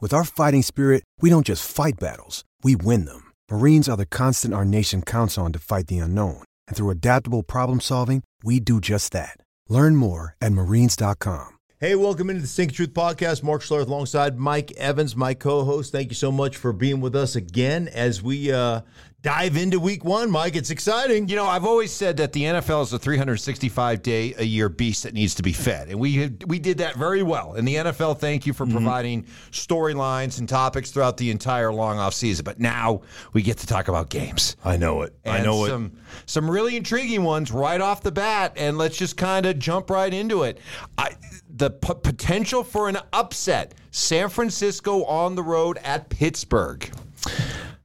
With our fighting spirit, we don't just fight battles, we win them. Marines are the constant our nation counts on to fight the unknown. And through adaptable problem solving, we do just that. Learn more at marines.com. Hey, welcome into the Stinkin Truth Podcast. Mark Schlereth alongside Mike Evans, my co-host. Thank you so much for being with us again as we uh, dive into week one, Mike. It's exciting. You know, I've always said that the NFL is a 365 day a year beast that needs to be fed, and we we did that very well. And the NFL, thank you for mm-hmm. providing storylines and topics throughout the entire long off season. But now we get to talk about games. I know it. And I know some, it. Some really intriguing ones right off the bat, and let's just kind of jump right into it. I, the p- potential for an upset: San Francisco on the road at Pittsburgh.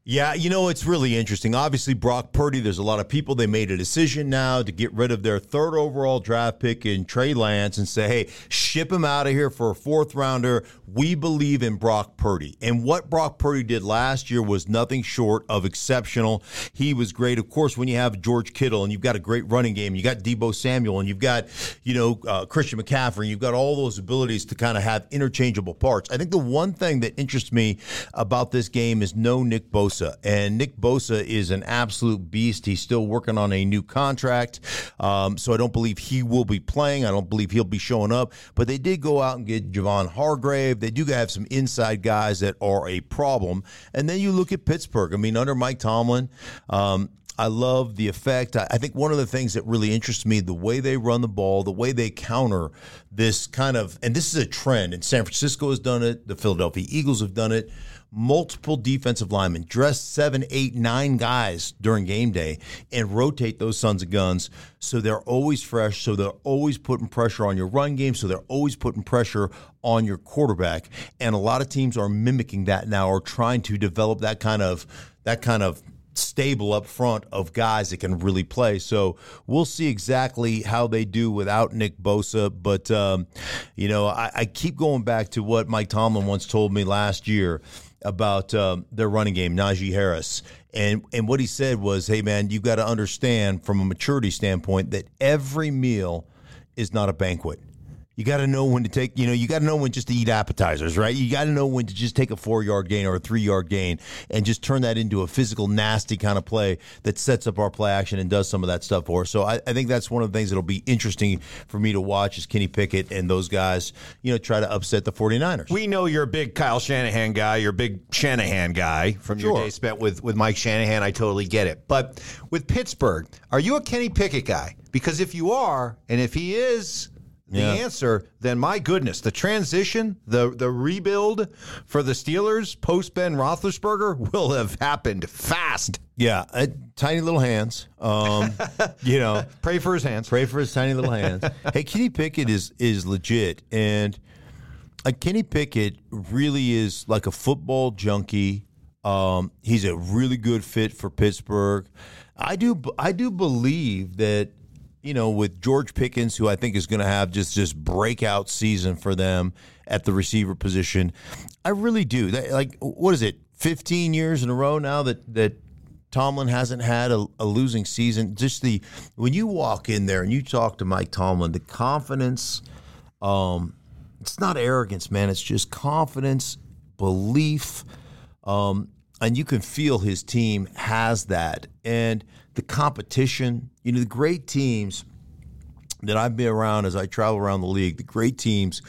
Yeah, you know, it's really interesting. Obviously, Brock Purdy, there's a lot of people, they made a decision now to get rid of their third overall draft pick in Trey Lance and say, hey, ship him out of here for a fourth rounder. We believe in Brock Purdy. And what Brock Purdy did last year was nothing short of exceptional. He was great. Of course, when you have George Kittle and you've got a great running game, you got Deebo Samuel and you've got, you know, uh, Christian McCaffrey, and you've got all those abilities to kind of have interchangeable parts. I think the one thing that interests me about this game is no Nick Bosa. Bosa. And Nick Bosa is an absolute beast. He's still working on a new contract. Um, so I don't believe he will be playing. I don't believe he'll be showing up. But they did go out and get Javon Hargrave. They do have some inside guys that are a problem. And then you look at Pittsburgh. I mean, under Mike Tomlin, um, I love the effect. I think one of the things that really interests me, the way they run the ball, the way they counter this kind of, and this is a trend, and San Francisco has done it, the Philadelphia Eagles have done it multiple defensive linemen, dress seven, eight, nine guys during game day, and rotate those sons of guns so they're always fresh, so they're always putting pressure on your run game, so they're always putting pressure on your quarterback. And a lot of teams are mimicking that now or trying to develop that kind of that kind of stable up front of guys that can really play. So we'll see exactly how they do without Nick Bosa. But, um, you know, I, I, keep going back to what Mike Tomlin once told me last year about um, their running game, Najee Harris. And, and what he said was, hey, man, you've got to understand from a maturity standpoint that every meal is not a banquet. You got to know when to take, you know, you got to know when just to eat appetizers, right? You got to know when to just take a four yard gain or a three yard gain and just turn that into a physical, nasty kind of play that sets up our play action and does some of that stuff for us. So I, I think that's one of the things that'll be interesting for me to watch is Kenny Pickett and those guys, you know, try to upset the 49ers. We know you're a big Kyle Shanahan guy. You're a big Shanahan guy from sure. your day spent with, with Mike Shanahan. I totally get it. But with Pittsburgh, are you a Kenny Pickett guy? Because if you are, and if he is, the yeah. answer, then my goodness, the transition, the the rebuild for the Steelers post Ben Roethlisberger will have happened fast. Yeah, uh, tiny little hands. Um, you know, pray for his hands. Pray for his tiny little hands. hey, Kenny Pickett is is legit, and uh, Kenny Pickett really is like a football junkie. Um, he's a really good fit for Pittsburgh. I do I do believe that you know, with George Pickens, who I think is going to have just this breakout season for them at the receiver position, I really do. like, what is it? Fifteen years in a row now that that Tomlin hasn't had a, a, losing season. Just the when you walk in there and you talk to Mike Tomlin, the confidence. Um, it's not arrogance, man. It's just confidence, belief, um, and you can feel his team has that. And the competition. You know, the great teams that I've been around as I travel around the league, the great teams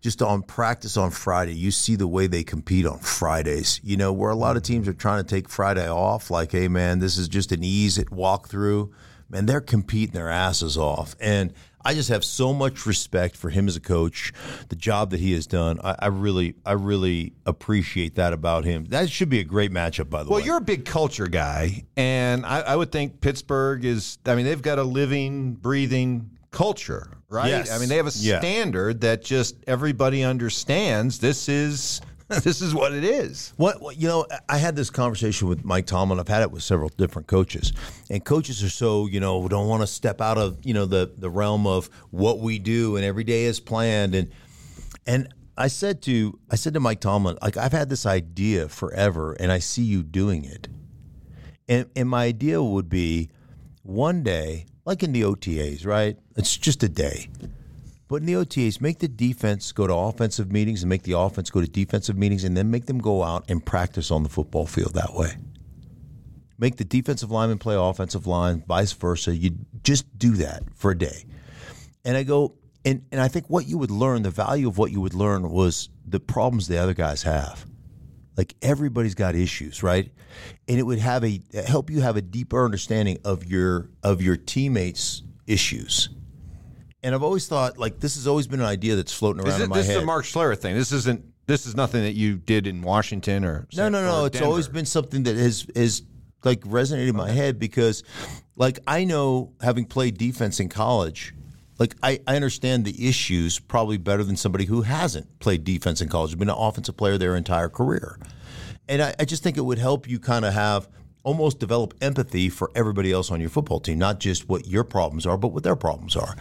just on practice on Friday, you see the way they compete on Fridays. You know, where a lot of teams are trying to take Friday off, like, hey, man, this is just an ease walk through. man, they're competing their asses off. And I just have so much respect for him as a coach, the job that he has done. I, I really, I really appreciate that about him. That should be a great matchup, by the well, way. Well, you're a big culture guy, and I, I would think Pittsburgh is. I mean, they've got a living, breathing culture, right? Yes. I mean, they have a Yeah. standard that just everybody understands. This is this is what it is. What, you know, I had this conversation with Mike Tomlin. I've had it with several different coaches, and coaches are so you know don't want to step out of you know the the realm of what we do and every day is planned. And and I said to I said to Mike Tomlin, like I've had this idea forever, and I see you doing it. And and my idea would be one day, like in the OTAs, right? It's just a day. But in the OTAs, make the defense go to offensive meetings and make the offense go to defensive meetings and then make them go out and practice on the football field that way. Make the defensive lineman play offensive line, vice versa. You just do that for a day. And I go, and, and I think what you would learn, the value of what you would learn was the problems the other guys have. Like everybody's got issues, right? And it would have a help you have a deeper understanding of your of your teammates' issues. And I've always thought like this has always been an idea that's floating around it, in my this head. is a Mark Schlereth thing. This isn't. This is nothing that you did in Washington or no, no, no. or It's Denver. always been something that has is like resonated in my head because, like, I know having played defense in college, like I, I understand the issues probably better than somebody who hasn't played defense in college, been an offensive player their entire career, and I, I just think it would help you kind of have almost develop empathy for everybody else on your football team, not just what your problems are, but what their problems are.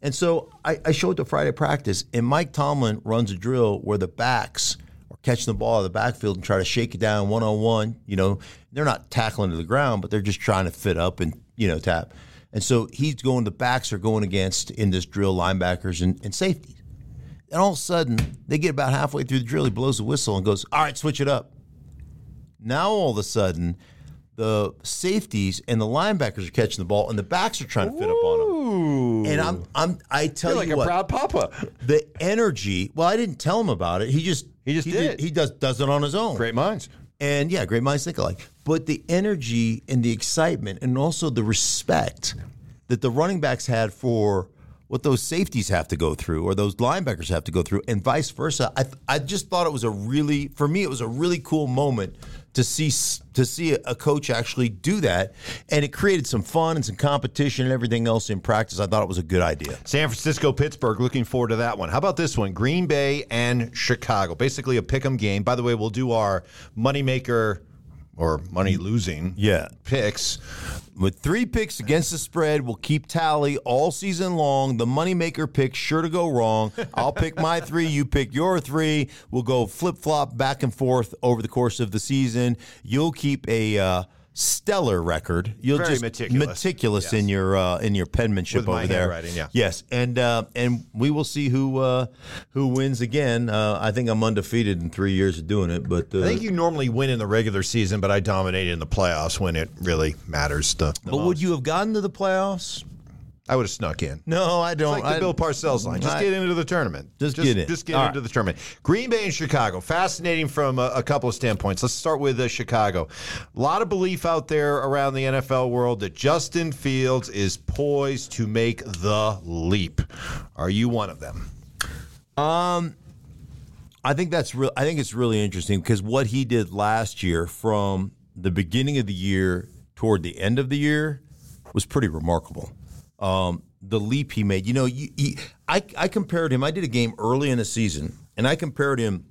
And so I, I showed the Friday practice, and Mike Tomlin runs a drill where the backs are catching the ball out of the backfield and try to shake it down one on one. You know, they're not tackling to the ground, but they're just trying to fit up and you know tap. And so he's going. The backs are going against in this drill linebackers and, and safeties. And all of a sudden, they get about halfway through the drill. He blows the whistle and goes, "All right, switch it up." Now all of a sudden, the safeties and the linebackers are catching the ball, and the backs are trying to fit up on them. And I'm, I'm, I tell You're like you a what, proud papa. the energy. Well, I didn't tell him about it. He just, He just did. He does does it on his own. Great minds. And yeah, great minds think alike. But the energy and the excitement, and also the respect that the running backs had for what those safeties have to go through, or those linebackers have to go through, and vice versa. I I just thought it was a really, for me, it was a really cool moment to see to see a coach actually do that, and it created some fun and some competition and everything else in practice. I thought it was a good idea. San Francisco, Pittsburgh. Looking forward to that one. How about this one? Green Bay and Chicago. Basically a pick'em game. By the way, we'll do our moneymaker or money losing Yeah. picks. With three picks against the spread, we'll keep tally all season long. The moneymaker pick's sure to go wrong. I'll pick my three, you pick your three. We'll go flip flop back and forth over the course of the season. You'll keep a uh, stellar record. You'll Very just meticulous. meticulous Yes. in your uh, in your penmanship With over there. yeah. Yes, and uh, and we will see who uh, who wins again. Uh, I think I'm undefeated in three years of doing it, but uh, I think you normally win in the regular season, but I dominated in the playoffs when it really matters. The, the but would you have gotten to the playoffs? I would have snuck in. No, I don't. It's like the I- Bill Parcells line. Just I- get into the tournament. Just get in. Just get All into right. the tournament. Green Bay and Chicago. Fascinating from a, a couple of standpoints. Let's start with uh, Chicago. A lot of belief out there around the NFL world that Justin Fields is poised to make the leap. Are you one of them? Um, I think that's real. I think it's really interesting because what he did last year, from the beginning of the year toward the end of the year, was pretty remarkable. Um, the leap he made. You know, you, you, I I compared him. I did a game early in the season, and I compared him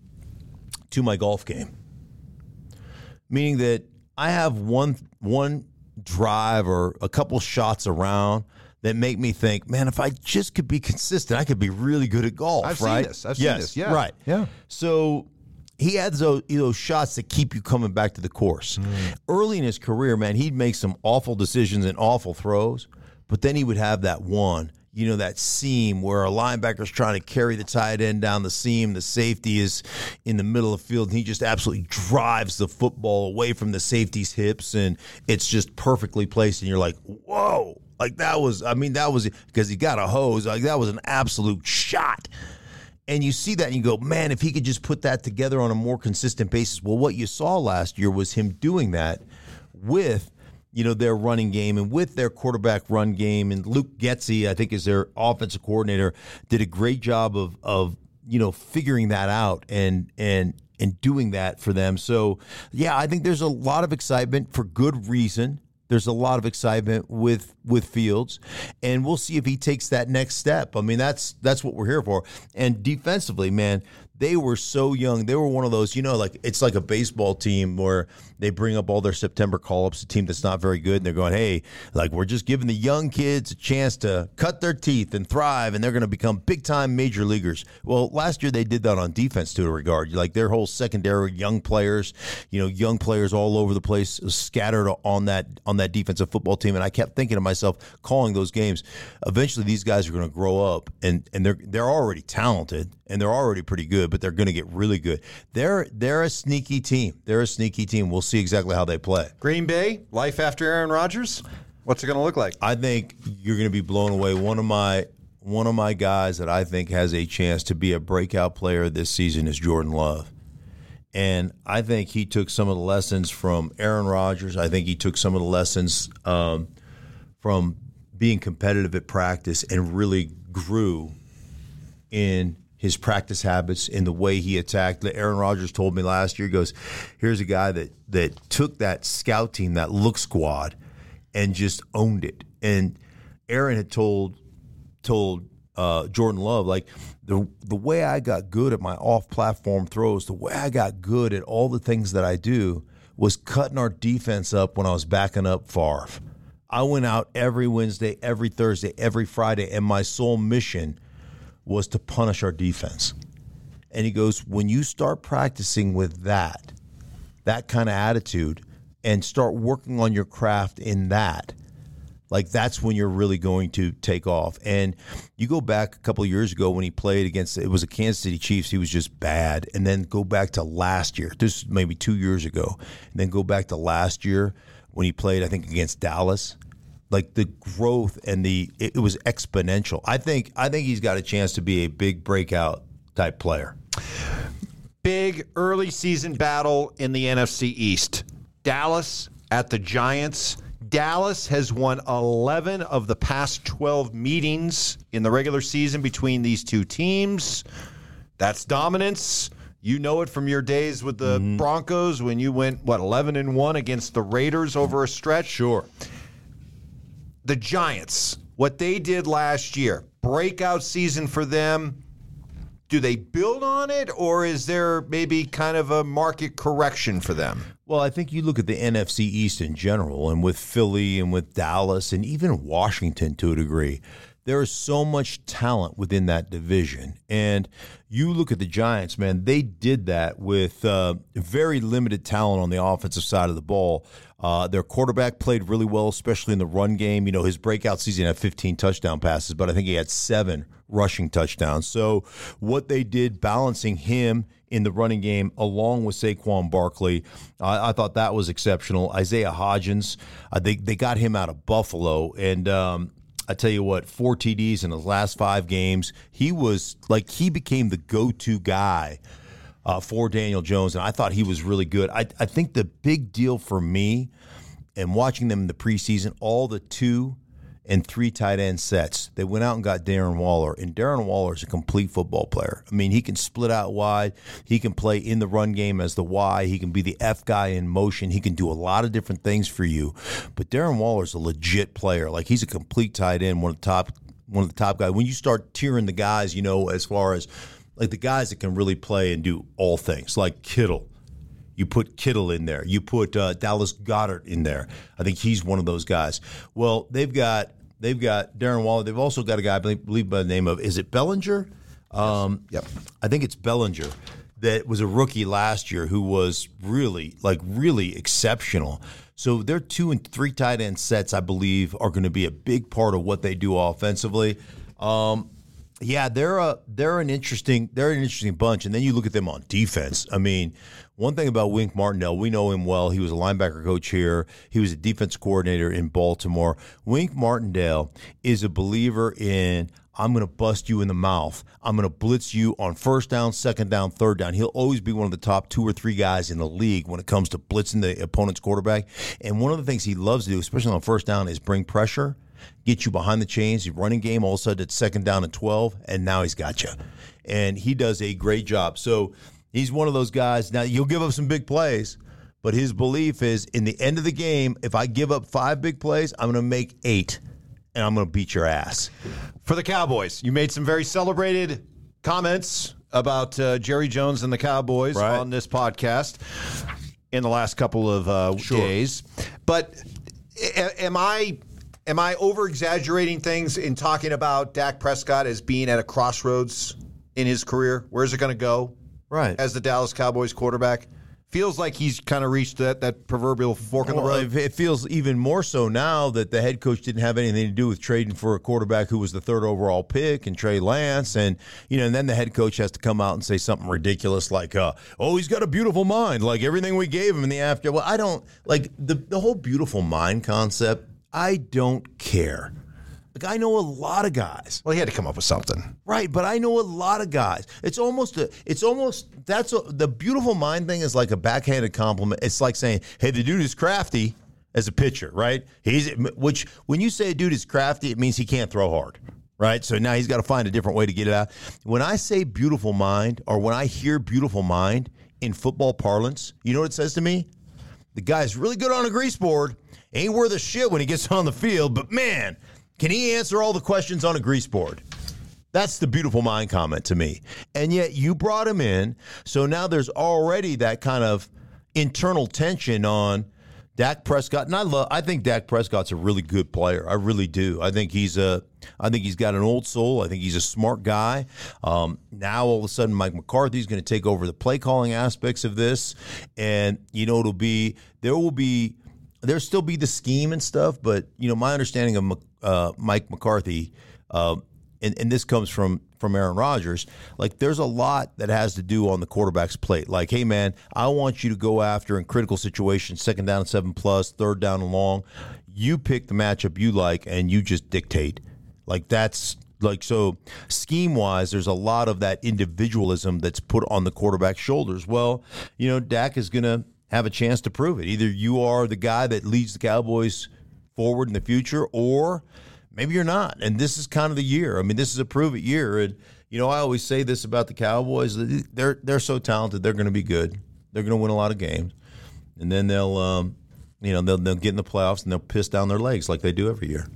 to my golf game, meaning that I have one one drive or a couple shots around that make me think, man, if I just could be consistent, I could be really good at golf. I've seen this. I've seen this. Yeah. right. Yeah. So he had those, those shots that keep you coming back to the course. Early in his career, man, he'd make some awful decisions and awful throws, but then he would have that one, you know, that seam where a linebacker's trying to carry the tight end down the seam, the safety is in the middle of the field, and he just absolutely drives the football away from the safety's hips, and it's just perfectly placed, and you're like, whoa. Like that was, I mean, that was because he got a hose. Like that was an absolute shot. And you see that and you go, man, if he could just put that together on a more consistent basis. Well, what you saw last year was him doing that with, you know, their running game and with their quarterback run game. And Luke Getsy, I think, is their offensive coordinator, did a great job of of you know figuring that out and and and doing that for them. So yeah, I think there's a lot of excitement for good reason. There's a lot of excitement with with Fields, and we'll see if he takes that next step. I mean, that's that's what we're here for. And defensively, man, they were so young. They were one of those, you know, like it's like a baseball team where they bring up all their September call ups, a team that's not very good, and they're going, hey, like we're just giving the young kids a chance to cut their teeth and thrive, and they're going to become big time major leaguers. Well, last year they did that on defense to a regard. Like their whole secondary, young players, you know, young players all over the place, scattered on that on that defensive football team. And I kept thinking to myself, calling those games, eventually these guys are going to grow up, and and they're they're already talented and they're already pretty good, but they're going to get really good. They're they're a sneaky team. They're a sneaky team. We'll see exactly how they play. Green Bay, life after Aaron Rodgers. What's it going to look like? I think you're going to be blown away. One of my one of my guys that I think has a chance to be a breakout player this season is Jordan Love. And I think he took some of the lessons from Aaron Rodgers. I think he took some of the lessons um, from being competitive at practice and really grew in his practice habits and the way he attacked. Aaron Rodgers told me last year, he goes, here's a guy that that took that scout team, that look squad, and just owned it. And Aaron had told told uh, Jordan Love, like the the way I got good at my off platform throws, the way I got good at all the things that I do was cutting our defense up when I was backing up Favre. I went out every Wednesday, every Thursday, every Friday, and my sole mission was to punish our defense. And he goes, when you start practicing with that, that kind of attitude, and start working on your craft in that, like that's when you're really going to take off. And you go back a couple years ago when he played against it was a Kansas City Chiefs, he was just bad. And then go back to last year, this maybe two years ago, and then go back to last year when he played, I think against Dallas like the growth and the it, was exponential. I think I think he's got a chance to be a big breakout type player. Big early season battle in the NFC East. Dallas at the Giants. Dallas has won 11 of the past 12 meetings in the regular season between these two teams. That's dominance. You know it from your days with the mm-hmm. Broncos when you went what 11 and 1 against the Raiders over a stretch. Sure the Giants, what they did last year, breakout season for them. Do they build on it, or is there maybe kind of a market correction for them? Well, I think you look at the NFC East in general, and with Philly and with Dallas and even Washington to a degree, there is so much talent within that division. And you look at the Giants, man, they did that with uh, very limited talent on the offensive side of the ball. Uh, their quarterback played really well, especially in the run game. You know, his breakout season had 15 touchdown passes, but I think he had seven rushing touchdowns. So, what they did, balancing him in the running game along with Saquon Barkley, I thought that was exceptional. Isaiah Hodgins, uh, they they got him out of Buffalo, and um, I tell you what, four TDs in his last five games. He was like he became the go-to guy uh, for Daniel Jones, and I thought he was really good. I, I think the big deal for me and watching them in the preseason, all the two and three tight end sets. They went out and got Darren Waller, and Darren Waller is a complete football player. I mean, he can split out wide. He can play in the run game as the Y. He can be the F guy in motion. He can do a lot of different things for you. But Darren Waller is a legit player. Like he's a complete tight end, one of the top, one of the top guys. When you start tiering the guys, you know, as far as like the guys that can really play and do all things, like Kittle. You put Kittle in there. You put uh, Dallas Goedert in there. I think he's one of those guys. Well, they've got they've got Darren Waller. They've also got a guy I believe by the name of is it Bellinger? Um, yes. Yep, I think it's Bellinger that was a rookie last year who was really like really exceptional. So their two and three tight end sets, I believe, are going to be a big part of what they do offensively. Um, yeah, they're a they're an interesting they're an interesting bunch, and then you look at them on defense. I mean, one thing about Wink Martindale, we know him well. He was a linebacker coach here. He was a defense coordinator in Baltimore. Wink Martindale is a believer in I'm going to bust you in the mouth. I'm going to blitz you on first down, second down, third down. He'll always be one of the top two or three guys in the league when it comes to blitzing the opponent's quarterback. And one of the things he loves to do, especially on first down, is bring pressure, get you behind the chains. He's running game all of a sudden it's second down and 12, and now he's got you. And he does a great job. So he's one of those guys. Now, you'll give up some big plays. But his belief is in the end of the game, if I give up five big plays, I'm going to make eight and I'm going to beat your ass. For the Cowboys, you made some very celebrated comments about uh, Jerry Jones and the Cowboys Right. on this podcast in the last couple of uh, days. But a- am I am I over exaggerating things in talking about Dak Prescott as being at a crossroads in his career? Where's it going to go? Right. As the Dallas Cowboys quarterback, feels like he's kind of reached that that proverbial fork in the road. it it feels even more so now that the head coach didn't have anything to do with trading for a quarterback who was the third overall pick and Trey Lance, and you know, and then the head coach has to come out and say something ridiculous like, uh, "Oh, he's got a beautiful mind," like everything we gave him in the after. Well, I don't like the the whole beautiful mind concept. I don't care. Like I know a lot of guys Well, he had to come up with something. Right, but I know a lot of guys. It's almost a. It's almost that's a, the beautiful mind thing is like a backhanded compliment. It's like saying, "Hey, the dude is crafty as a pitcher, right? He's which when you say a dude is crafty, it means he can't throw hard." Right, so now he's got to find a different way to get it out. When I say beautiful mind, or when I hear beautiful mind in football parlance, you know what it says to me? The guy's really good on a grease board. Ain't worth a shit when he gets on the field, but man, can he answer all the questions on a grease board? That's the beautiful mind comment to me. And yet you brought him in, so now there's already that kind of internal tension on Dak Prescott. And I love I think Dak Prescott's a really good player. I really do. I think he's a I think he's got an old soul. I think he's a smart guy. Um, now all of a sudden Mike McCarthy's going to take over the play calling aspects of this. And you know it'll be there will be there'll still be the scheme and stuff, but you know my understanding of uh, Mike McCarthy, uh, and, and this comes from from Aaron Rodgers. Like there's a lot that has to do on the quarterback's plate. Like, hey man, I want you to go after in critical situations, second down and seven plus, third down and long. You pick the matchup you like, and you just dictate. Like that's like so scheme wise there's a lot of that individualism that's put on the quarterback's shoulders well you know dak is going to have a chance to prove it either you are the guy that leads the cowboys forward in the future or maybe you're not and this is kind of the year i mean this is a prove it year and you know i always say this about the cowboys they're they're so talented they're going to be good they're going to win a lot of games and then they'll um, you know they'll, they'll get in the playoffs and they'll piss down their legs like they do every year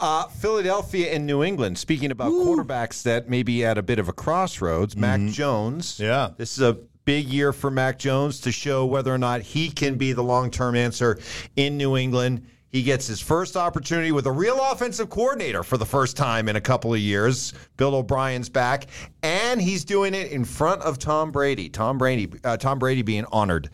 Uh, Philadelphia and New England. Speaking about quarterbacks that may be at a bit of a crossroads, Mac Jones. Mm-hmm. Yeah. This is a big year for Mac Jones to show whether or not he can be the long term answer in New England. He gets his first opportunity with a real offensive coordinator for the first time in a couple of years. Bill O'Brien's back, and he's doing it in front of Tom Brady. Tom Brady, uh, Tom Brady being honored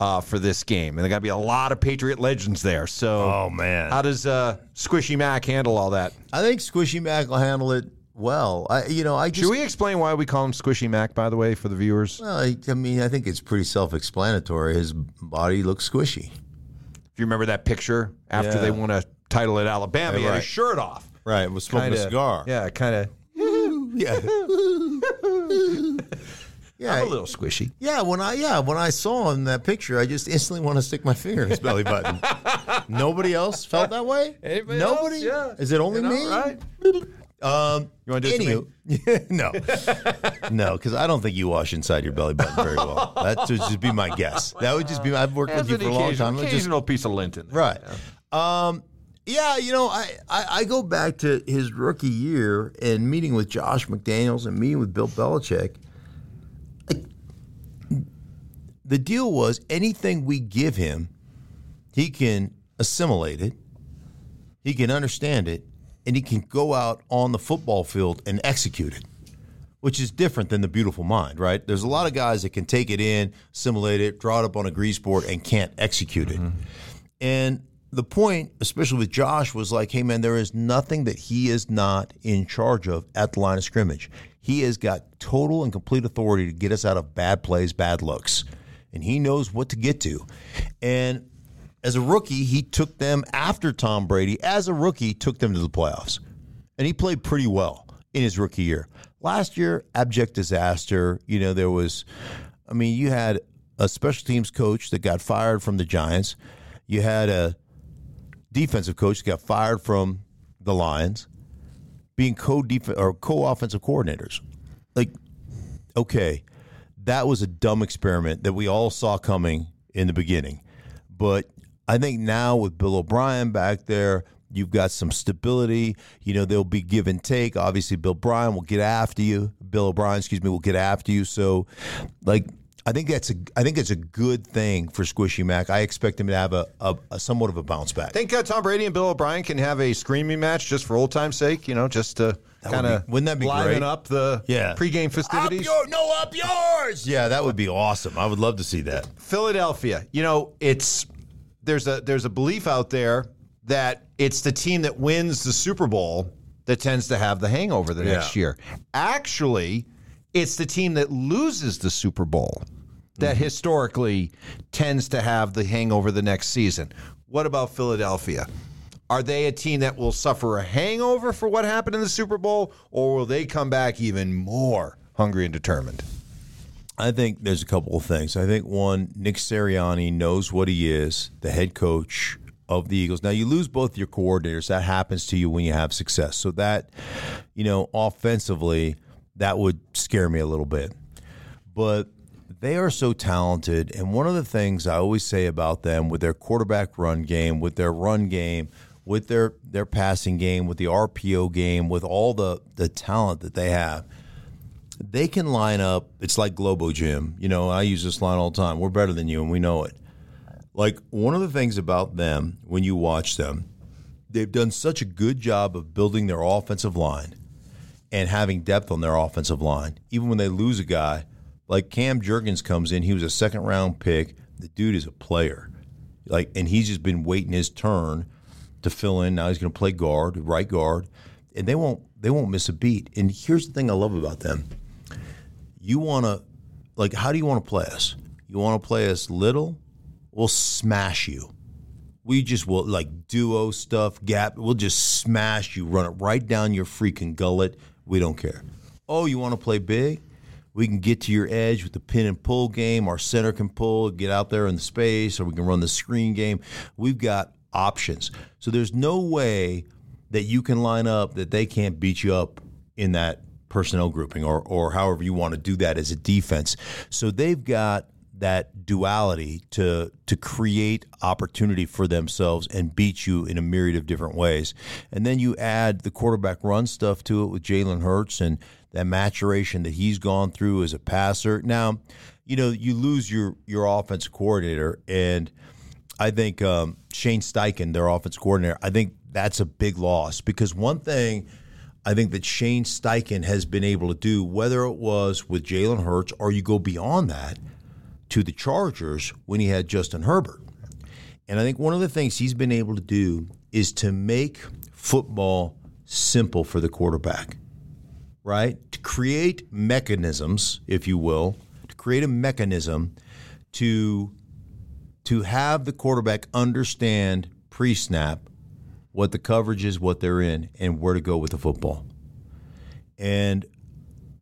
uh, for this game, and there got to be a lot of Patriot legends there. So, Oh, man. how does uh, Squishy Mac handle all that? I think Squishy Mac will handle it well. I, you know, I just. Should we explain why we call him Squishy Mac, by the way, for the viewers? Well, I, I mean, I think it's pretty self-explanatory. His body looks squishy. If you remember that picture after Yeah. they won a title at Alabama, he had Right. his shirt off. Right, was smoking Kinda- a cigar. Yeah, kind of. yeah, yeah. I'm a little squishy. Yeah, when I yeah when I saw him in that picture, I just instantly want to stick my finger in his belly button. Nobody else felt that way. Anybody Nobody. else? Yeah. Is it only You know, me? right? Um, You wanna do it to anywho, no, no, because I don't think you wash inside your belly button very well. That would just be my guess. That would just be. I've worked with you for a long time. It would just piece of lint in there. Right. Um, yeah, you know, I, I, I go back to his rookie year and meeting with Josh McDaniels and meeting with Bill Belichick. Like, the deal was anything we give him, he can assimilate it, he can understand it, and he can go out on the football field and execute it which is different than the beautiful mind, right? There's a lot of guys that can take it in, simulate it, draw it up on a grease board, and can't execute it. Mm-hmm. And the point, especially with Josh, was like, hey, man, there is nothing that he is not in charge of at the line of scrimmage. He has got total and complete authority to get us out of bad plays, bad looks. And he knows what to get to. And as a rookie, he took them after Tom Brady. As a rookie, took them to the playoffs, and he played pretty well in his rookie year. Last year, abject disaster. You know, there was, I mean, you had a special teams coach that got fired from the Giants. You had a defensive coach that got fired from the Lions, being co or co offensive coordinators. Like, okay, that was a dumb experiment that we all saw coming in the beginning. But I think now with Bill O'Brien back there, you've got some stability. You know, there'll be give and take. Obviously, Bill O'Brien will get after you. Bill O'Brien, excuse me, will get after you. So, like, I think that's a I think it's a good thing for Squishy Mac. I expect him to have a, a, a somewhat of a bounce back. Think uh, Tom Brady and Bill O'Brien can have a screaming match just for old time's sake. You know, just to kind of wouldn't that be liven great? up the Yeah. pregame festivities. Up your, no, up yours. Yeah, that would be awesome. I would love to see that. Philadelphia. You know, it's there's a there's a belief out there that it's the team that wins the Super Bowl that tends to have the hangover the next year. Actually, it's the team that loses the Super Bowl that mm-hmm. historically tends to have the hangover the next season. What about Philadelphia? Are they a team that will suffer a hangover for what happened in the Super Bowl, or will they come back even more hungry and determined? I think there's a couple of things. I think one, Nick Sirianni knows what he is, the head coach of the Eagles. Now you lose both your coordinators. That happens to you when you have success. So that, you know, offensively, that would scare me a little bit. But they are so talented, and one of the things I always say about them with their quarterback run game, with their run game, with their their passing game, with the RPO game, with all the the talent that they have, they can line up. It's like Globo Gym. You know, I use this line all the time. We're better than you, and we know it. Like one of the things about them when you watch them, they've done such a good job of building their offensive line and having depth on their offensive line. Even when they lose a guy, like Cam Jurgens comes in, he was a second round pick. The dude is a player. Like and he's just been waiting his turn to fill in. Now he's going to play guard, right guard, and they won't they won't miss a beat. And here's the thing I love about them. You want to like how do you want to play us? You want to play us little? We'll smash you. We just will like duo stuff, gap. We'll just smash you, run it right down your freaking gullet. We don't care. Oh, you want to play big? We can get to your edge with the pin and pull game. Our center can pull, get out there in the space, or we can run the screen game. We've got options. So there's no way that you can line up that they can't beat you up in that personnel grouping or, or however you want to do that as a defense. So they've got that duality to to create opportunity for themselves and beat you in a myriad of different ways. And then you add the quarterback run stuff to it with Jalen Hurts and that maturation that he's gone through as a passer. Now, you know, you lose your your offensive coordinator and I think um, Shane Steichen, their offense coordinator, I think that's a big loss because one thing I think that Shane Steichen has been able to do, whether it was with Jalen Hurts or you go beyond that to the Chargers when he had Justin Herbert. And I think one of the things he's been able to do is to make football simple for the quarterback, right? To create mechanisms, if you will, to create a mechanism to to have the quarterback understand pre-snap what the coverage is, what they're in, and where to go with the football. And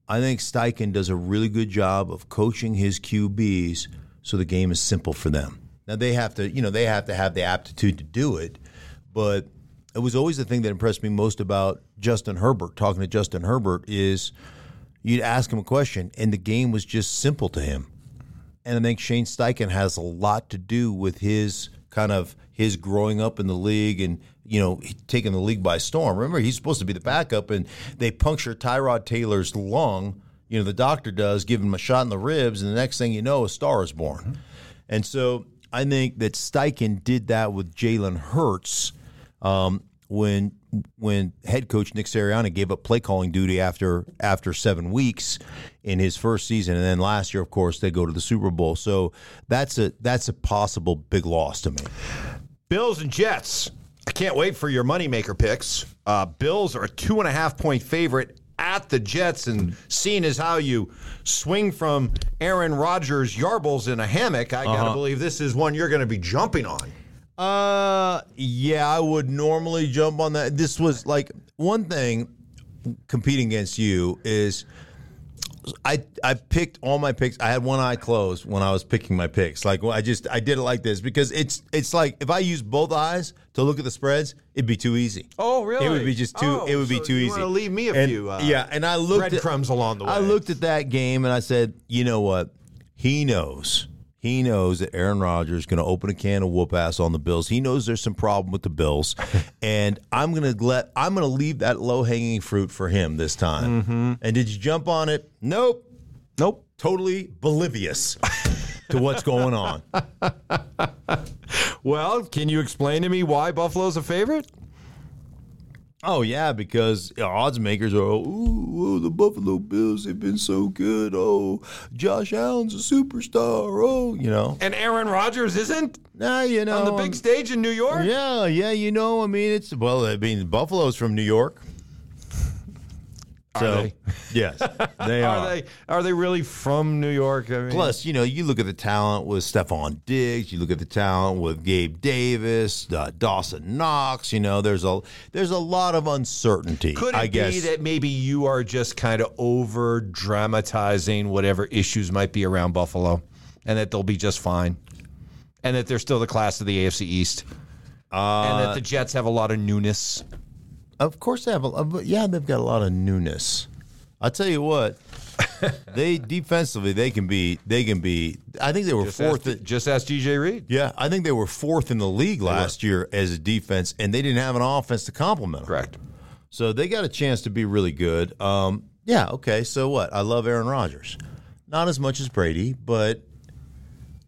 I think Steichen does a really good job of coaching his QBs so the game is simple for them. Now they have to, you know, they have to have the aptitude to do it, but it was always the thing that impressed me most about Justin Herbert. Talking to Justin Herbert is you'd ask him a question and the game was just simple to him. And I think Shane Steichen has a lot to do with his kind of his growing up in the league and you know taking the league by storm. Remember, he's supposed to be the backup, and they puncture Tyrod Taylor's lung. You know, the doctor does, give him a shot in the ribs, and the next thing you know, a star is born. And so I think that Steichen did that with Jalen Hurts um, when when head coach Nick Sirianni gave up play calling duty after after seven weeks in his first season, and then last year, of course, they go to the Super Bowl. So that's a that's a possible big loss to me. Bills and Jets. I can't wait for your moneymaker picks. Uh, Bills are a two and a half point favorite at the Jets, and seeing as how you swing from Aaron Rodgers' yarbles in a hammock, I got to believe this is one you're going to be jumping on. Uh, yeah, I would normally jump on that. This was like one thing competing against you is I I picked all my picks. I had one eye closed when I was picking my picks. Like I just I did it like this because it's it's like if I use both eyes to look at the spreads, it'd be too easy. Oh, really? It would be just too. Oh, it would be too you easy. leave me a And- few, uh, yeah, and I looked at, breadcrumbs along the I looked at that game and I said, you know what? He knows. He knows that Aaron Rodgers is going to open a can of whoop ass on the Bills. He knows there's some problem with the Bills, and I'm going to let I'm going to leave that low hanging fruit for him this time. Mm-hmm. And did you jump on it? Nope. Nope. Totally oblivious to what's going on. Well, can you explain to me why Buffalo's a favorite? Oh yeah, because odds makers are oh, ooh, the Buffalo Bills have been so good. Oh, Josh Allen's a superstar. Oh, you know, And Aaron Rodgers isn't nah, you know, on the big stage in New York? Yeah, yeah, you know, I mean, it's well, I mean, Buffalo's from New York. So, they? yes, they are. Are they are they really from New York? I mean, Plus, you know, you look at the talent with Stefon Diggs. You look at the talent with Gabe Davis, uh, Dawson Knox. You know, there's a there's a lot of uncertainty. could it I guess. be that maybe you are just kind of over dramatizing whatever issues might be around Buffalo, and that they'll be just fine, and that they're still the class of the AFC East, and that the Jets have a lot of newness. Of course, they have. A, yeah, they've got a lot of newness. I'll tell you what. they defensively, they can be. They can be. I think they were Just fourth. ask, just ask DJ Reed. yeah, I think they were fourth in the league last year as a defense, and they didn't have an offense to complement them. Correct. So they got a chance to be really good. Um, yeah, okay. So what? I love Aaron Rodgers. Not as much as Brady, but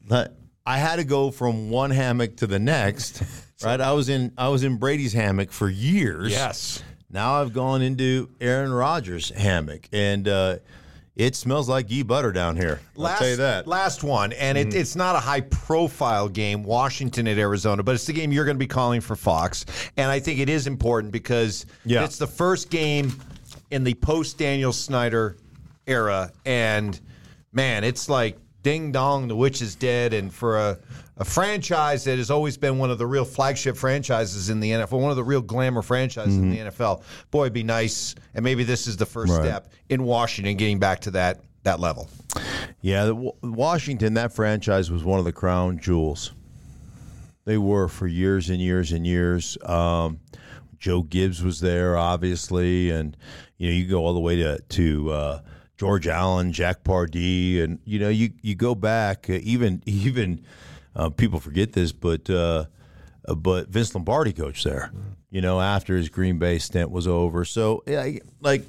but I had to go from one hammock to the next. Right? I was in I was in Brady's hammock for years. Yes. Now I've gone into Aaron Rodgers' hammock, and uh, it smells like ghee butter down here. I'll tell you that. Mm-hmm. Last one, and it, it's not a high profile game, Washington at Arizona, but it's the game you're going to be calling for Fox. And I think it is important because Yeah. it's the first game in the post Daniel Snyder era. And man, it's like ding dong, the witch is dead. And for a, a franchise that has always been one of the real flagship franchises in the NFL, one of the real glamour franchises in the NFL, boy, it'd be nice. And maybe this is the first Mm-hmm. Right. step in Washington getting back to that that level. Yeah, the, Washington, that franchise was one of the crown jewels. They were for years and years and years. Um, Joe Gibbs was there, obviously, and you know you go all the way to to uh, George Allen, Jack Pardee, and you know you you go back uh, even even uh, people forget this, but uh, uh, but Vince Lombardi coached there. You know after his Green Bay stint was over, so like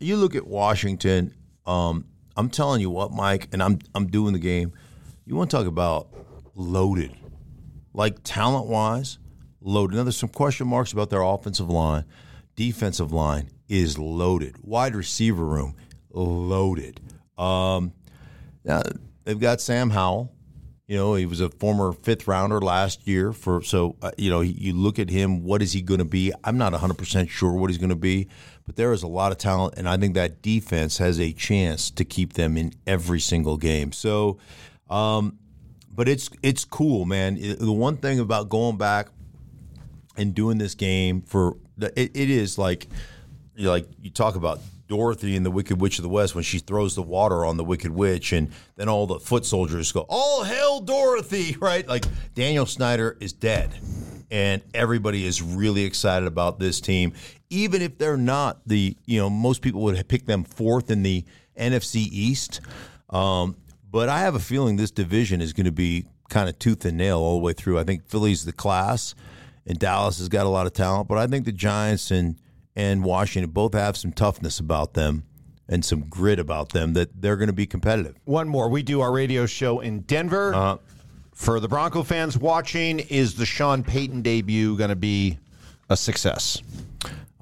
you look at Washington. Um, I'm telling you what, Mike, and I'm I'm doing the game. You want to talk about loaded, like talent wise, loaded. Now there's some question marks about their offensive line, defensive line is loaded, wide receiver room loaded. Um, now, they've got Sam Howell. You know, he was a former fifth rounder last year. For so, uh, you know, you look at him. What is he going to be? I'm not 100 percent sure what he's going to be, but there is a lot of talent, and I think that defense has a chance to keep them in every single game. So, um, but it's it's cool, man. It- the one thing about going back and doing this game for it, it is like you like you talk about Dorothy in the Wicked Witch of the West when she throws the water on the Wicked Witch, and then all the foot soldiers go, "All hail Dorothy!" Right? Like Daniel Snyder is dead, and everybody is really excited about this team, even if they're not the you know most people would pick them fourth in the NFC East. Um, but I have a feeling this division is going to be kind of tooth and nail all the way through. I think Philly's the class, and Dallas has got a lot of talent. But I think the Giants and and Washington both have some toughness about them and some grit about them that they're going to be competitive. One more. We do our radio show in Denver. Uh, For the Bronco fans watching, is the Sean Payton debut going to be a success?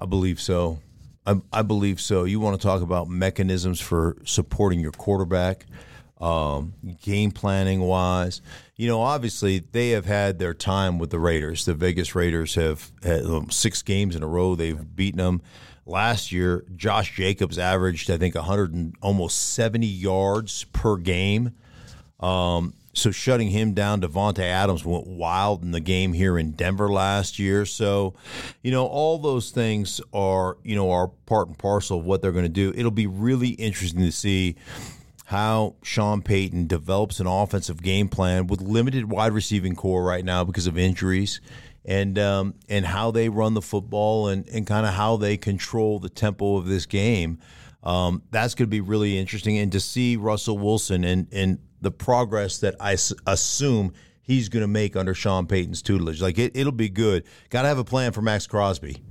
I believe so. I, I believe so. You want to talk about mechanisms for supporting your quarterback, um, game planning wise. You know, obviously they have had their time with the Raiders. The Vegas Raiders have had um, six games in a row. They've beaten them. Last year, Josh Jacobs averaged, I think, 100 and almost 70 yards per game. Um, so shutting him down, Davante Adams went wild in the game here in Denver last year. So, you know, all those things are you know are part and parcel of what they're going to do. It'll be really interesting to see how Sean Payton develops an offensive game plan with limited wide receiving corps right now because of injuries, and um, and how they run the football and and kind of how they control the tempo of this game. Um, that's going to be really interesting, and to see Russell Wilson and and the progress that I s- assume he's going to make under Sean Payton's tutelage. Like it, it'll be good. Got to have a plan for Maxx Crosby.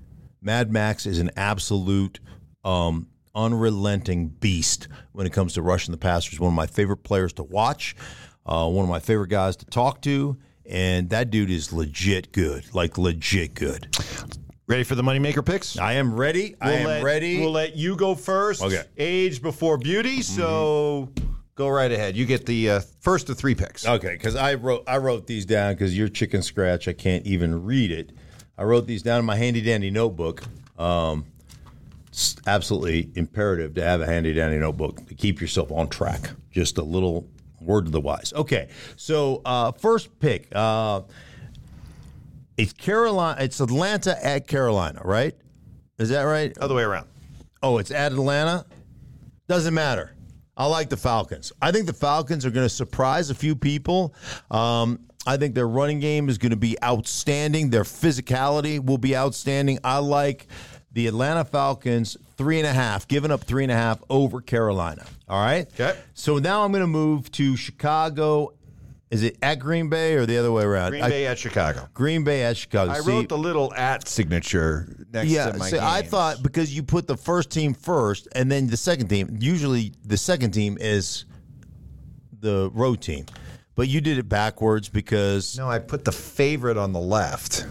Mad Max is an absolute um, unrelenting beast when it comes to rushing the passer. He's one of my favorite players to watch, uh, one of my favorite guys to talk to, and that dude is legit good, like legit good. Ready for the moneymaker picks? I am ready. I am let, ready. We'll let you go first. Okay. Age before beauty. So go right ahead. You get the uh, first of three picks. Okay, because I wrote I wrote these down because you're chicken scratch. I can't even read it. I wrote these down in my handy dandy notebook. Um, it's absolutely imperative to have a handy dandy notebook to keep yourself on track. Just a little word to the wise. Okay, so uh, first pick. Uh, it's Carolina. It's Atlanta at Carolina, right? Is that right? Other way around. Oh, it's at Atlanta? Doesn't matter. I like the Falcons. I think the Falcons are going to surprise a few people. Um, I think their running game is going to be outstanding. Their physicality will be outstanding. I like the Atlanta Falcons three and a half, giving up three and a half over Carolina. All right. Okay. So now I'm going to move to Chicago. Is it at Green Bay or the other way around? Green I- Bay at Chicago. Green Bay at Chicago. I See- wrote the little at signature next yeah, to my I thought because you put the first team first and then the second team. Usually, the second team is the road team, but you did it backwards because No, I put the favorite on the left.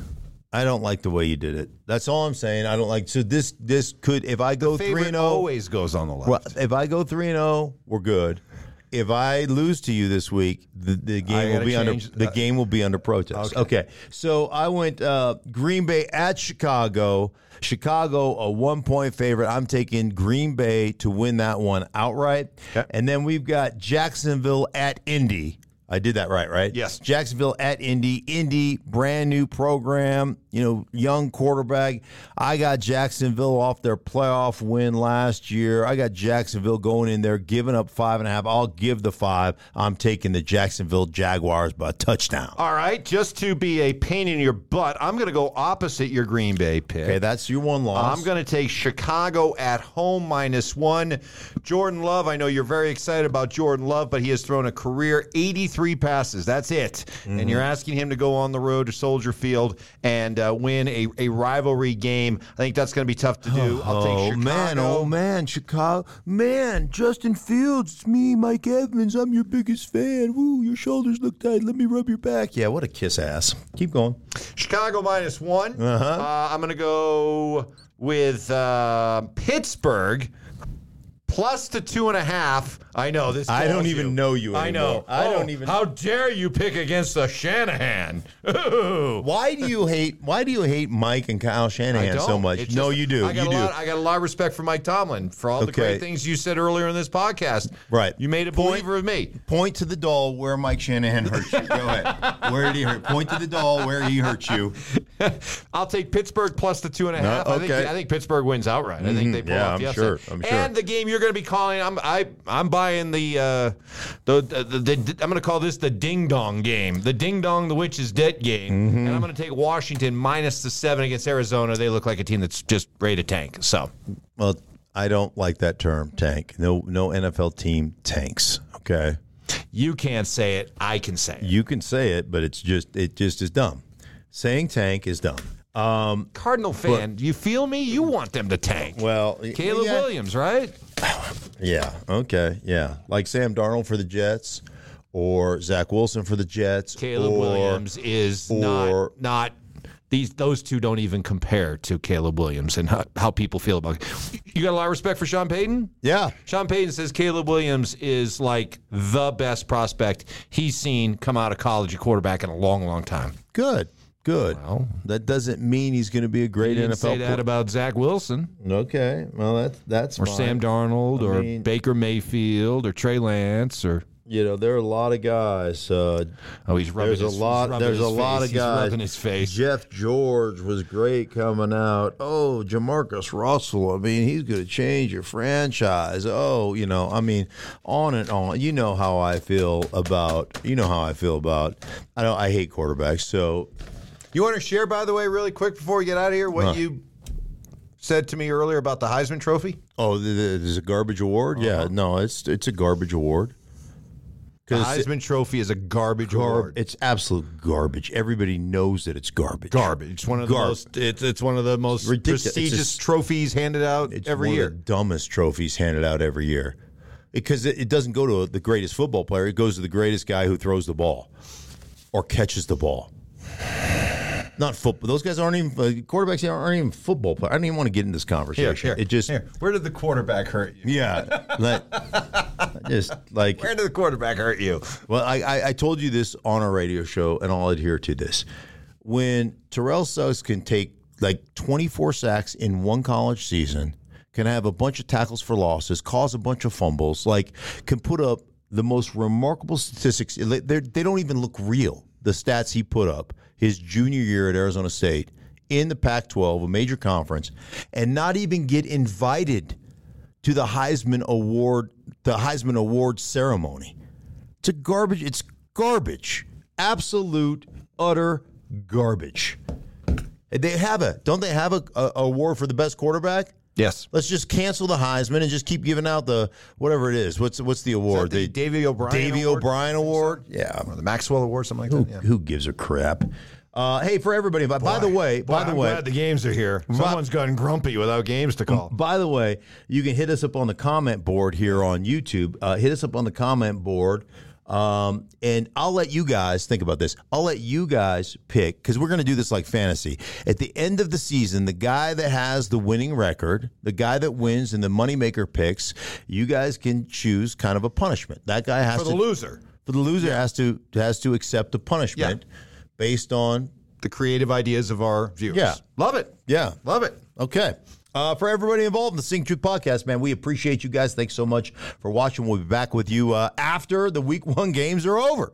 I don't like the way you did it. That's all I'm saying. I don't like. So this this could if I go three and zero. always goes on the left. Well, if I go three and zero, we're good. If I lose to you this week, the, the game will be under the uh, game will be under protest. Okay. So I went uh, Green Bay at Chicago. Chicago a one point favorite. I'm taking Green Bay to win that one outright. Okay. And then we've got Jacksonville at Indy. I did that right, right? Yes. Jacksonville at Indy. Indy, brand new program, you know, young quarterback. I got Jacksonville off their playoff win last year. I got Jacksonville going in there, giving up five and a half. I'll give the five. I'm taking the Jacksonville Jaguars by a touchdown. All right, just to be a pain in your butt, I'm going to go opposite your Green Bay pick. Okay, that's your one loss. I'm going to take Chicago at home minus one. Jordan Love, I know you're very excited about Jordan Love, but he has thrown a career 83 passes. That's it. Mm-hmm. And you're asking him to go on the road to Soldier Field and uh, win a, a rivalry game. I think that's going to be tough to do. I'll take Oh Chicago. man, oh man, Chicago, man, Justin Fields, it's me, Mike Evans. I'm your biggest fan. Woo, your shoulders look tight. Let me rub your back. Yeah, what a kiss ass. Keep going. Chicago minus one. Uh-huh. Uh, I'm going to go with uh, Pittsburgh plus the two and a half. I know this. I don't even know you I know. I Oh, don't even- How dare you pick against the Shanahan? Ooh. Why do you hate? Why do you hate Mike and Kyle Shanahan so much? It's no, you do. I got you a do. lot. I got a lot of respect for Mike Tomlin for all the great things you said earlier in this podcast. Right. You made a Point- believer of me. Point to the doll where Mike Shanahan hurt you. Go ahead. Where did he hurt? Point to the doll where he hurt you. I'll take Pittsburgh plus the two and a half. and a No, half. I think okay. I think Pittsburgh wins outright. I think mm-hmm. they pull Yeah, off I'm sure. I'm sure. And the game you're going to be calling, I'm I I'm buying the uh, the, the, the, the I'm going to call this the ding dong game, the ding dong the witch is dead game, Mm-hmm. and I'm going to take Washington minus the seven against Arizona. They look like a team that's just ready to tank. So Well, I don't like that term, tank. No, no NFL team tanks. Okay, you can't say it. I can say it. you can say it, but it's just it just is dumb. Saying tank is dumb. Um, Cardinal fan, you feel me? You want them to tank. well, Caleb yeah, Williams, right? Yeah. Okay. Yeah. Like Sam Darnold for the Jets, or Zach Wilson for the Jets. Caleb or- Williams is or- not not these those two don't even compare to Caleb Williams and how, how people feel about. You got a lot of respect for Sean Payton. Yeah. Sean Payton says Caleb Williams is like the best prospect he's seen come out of college, a quarterback in a long, long time. Good. Good. Well, that doesn't mean he's going to be a great NFL. say that qu- about Zach Wilson okay. Well, that's that's or fine. Sam Darnold I or mean- Baker Mayfield or Trey Lance or You know, there are a lot of guys. Uh, oh, he's rubbing there's his, a lot. There's a lot face. of He's guys. rubbing his face. Jeff George was great coming out. Oh, JaMarcus Russell. I mean, he's going to change your franchise. Oh, you know, I mean, on and on. You know how I feel about. You know how I feel about. I don't. I hate quarterbacks. So You want to share, by the way, really quick before we get out of here, what Huh. you said to me earlier about the Heisman Trophy? Oh, th- th- there's a garbage award. Yeah, uh-huh. no, it's it's a garbage award. The Heisman Trophy is a garbage Garb- award. it's absolute garbage. Everybody knows that it's garbage. garbage. It's one of the Garb- most. It's, it's one of the most Ridiculous. Prestigious just- trophies handed out It's every one year. Of the dumbest trophies handed out every year, because it, it doesn't go to the greatest football player. It goes to the greatest guy who throws the ball or catches the ball. Not football. Those guys aren't even uh, quarterbacks. Aren't even football players. I don't even want to get in this conversation. It just here. Where did the quarterback hurt you? yeah, like, just like Where did the quarterback hurt you? Well, I, I, I told you this on our radio show, and I'll adhere to this. When Terrell Suggs can take like 24 sacks in one college season, can have a bunch of tackles for losses, cause a bunch of fumbles, like can put up the most remarkable statistics. They're, they don't even look real. The stats he put up his junior year at Arizona State in the Pac 12, a major conference, and not even get invited to the Heisman Award, the Heisman Award ceremony. It's a garbage. It's garbage. Absolute, utter garbage. They have a don't they have a, a award for the best quarterback? Yes. Let's just cancel the Heisman and just keep giving out the whatever it is. What's what's the award? the Davey O'Brien Davey Award? O'Brien Award. Yeah. Or the Maxwell Award, something like Who, that. Yeah. who gives a crap? Uh, hey, for everybody. By, by the way, by the I'm way, glad the games are here. Someone's gotten grumpy without games to call. By the way, you can hit us up on the comment board here on YouTube. Uh, hit us up on the comment board. Um, and I'll let you guys think about this. I'll let you guys pick because we're going to do this like fantasy. At the end of the season, the guy that has the winning record, the guy that wins and the moneymaker picks, you guys can choose kind of a punishment. That guy has to For the to loser, for the loser has to has to accept a punishment based on the creative ideas of our viewers. Yeah. Love it. yeah Love it. Okay. Uh, for everybody involved in the Stinkin Truth podcast, man, we appreciate you guys. Thanks so much for watching. We'll be back with you uh, after the week one games are over.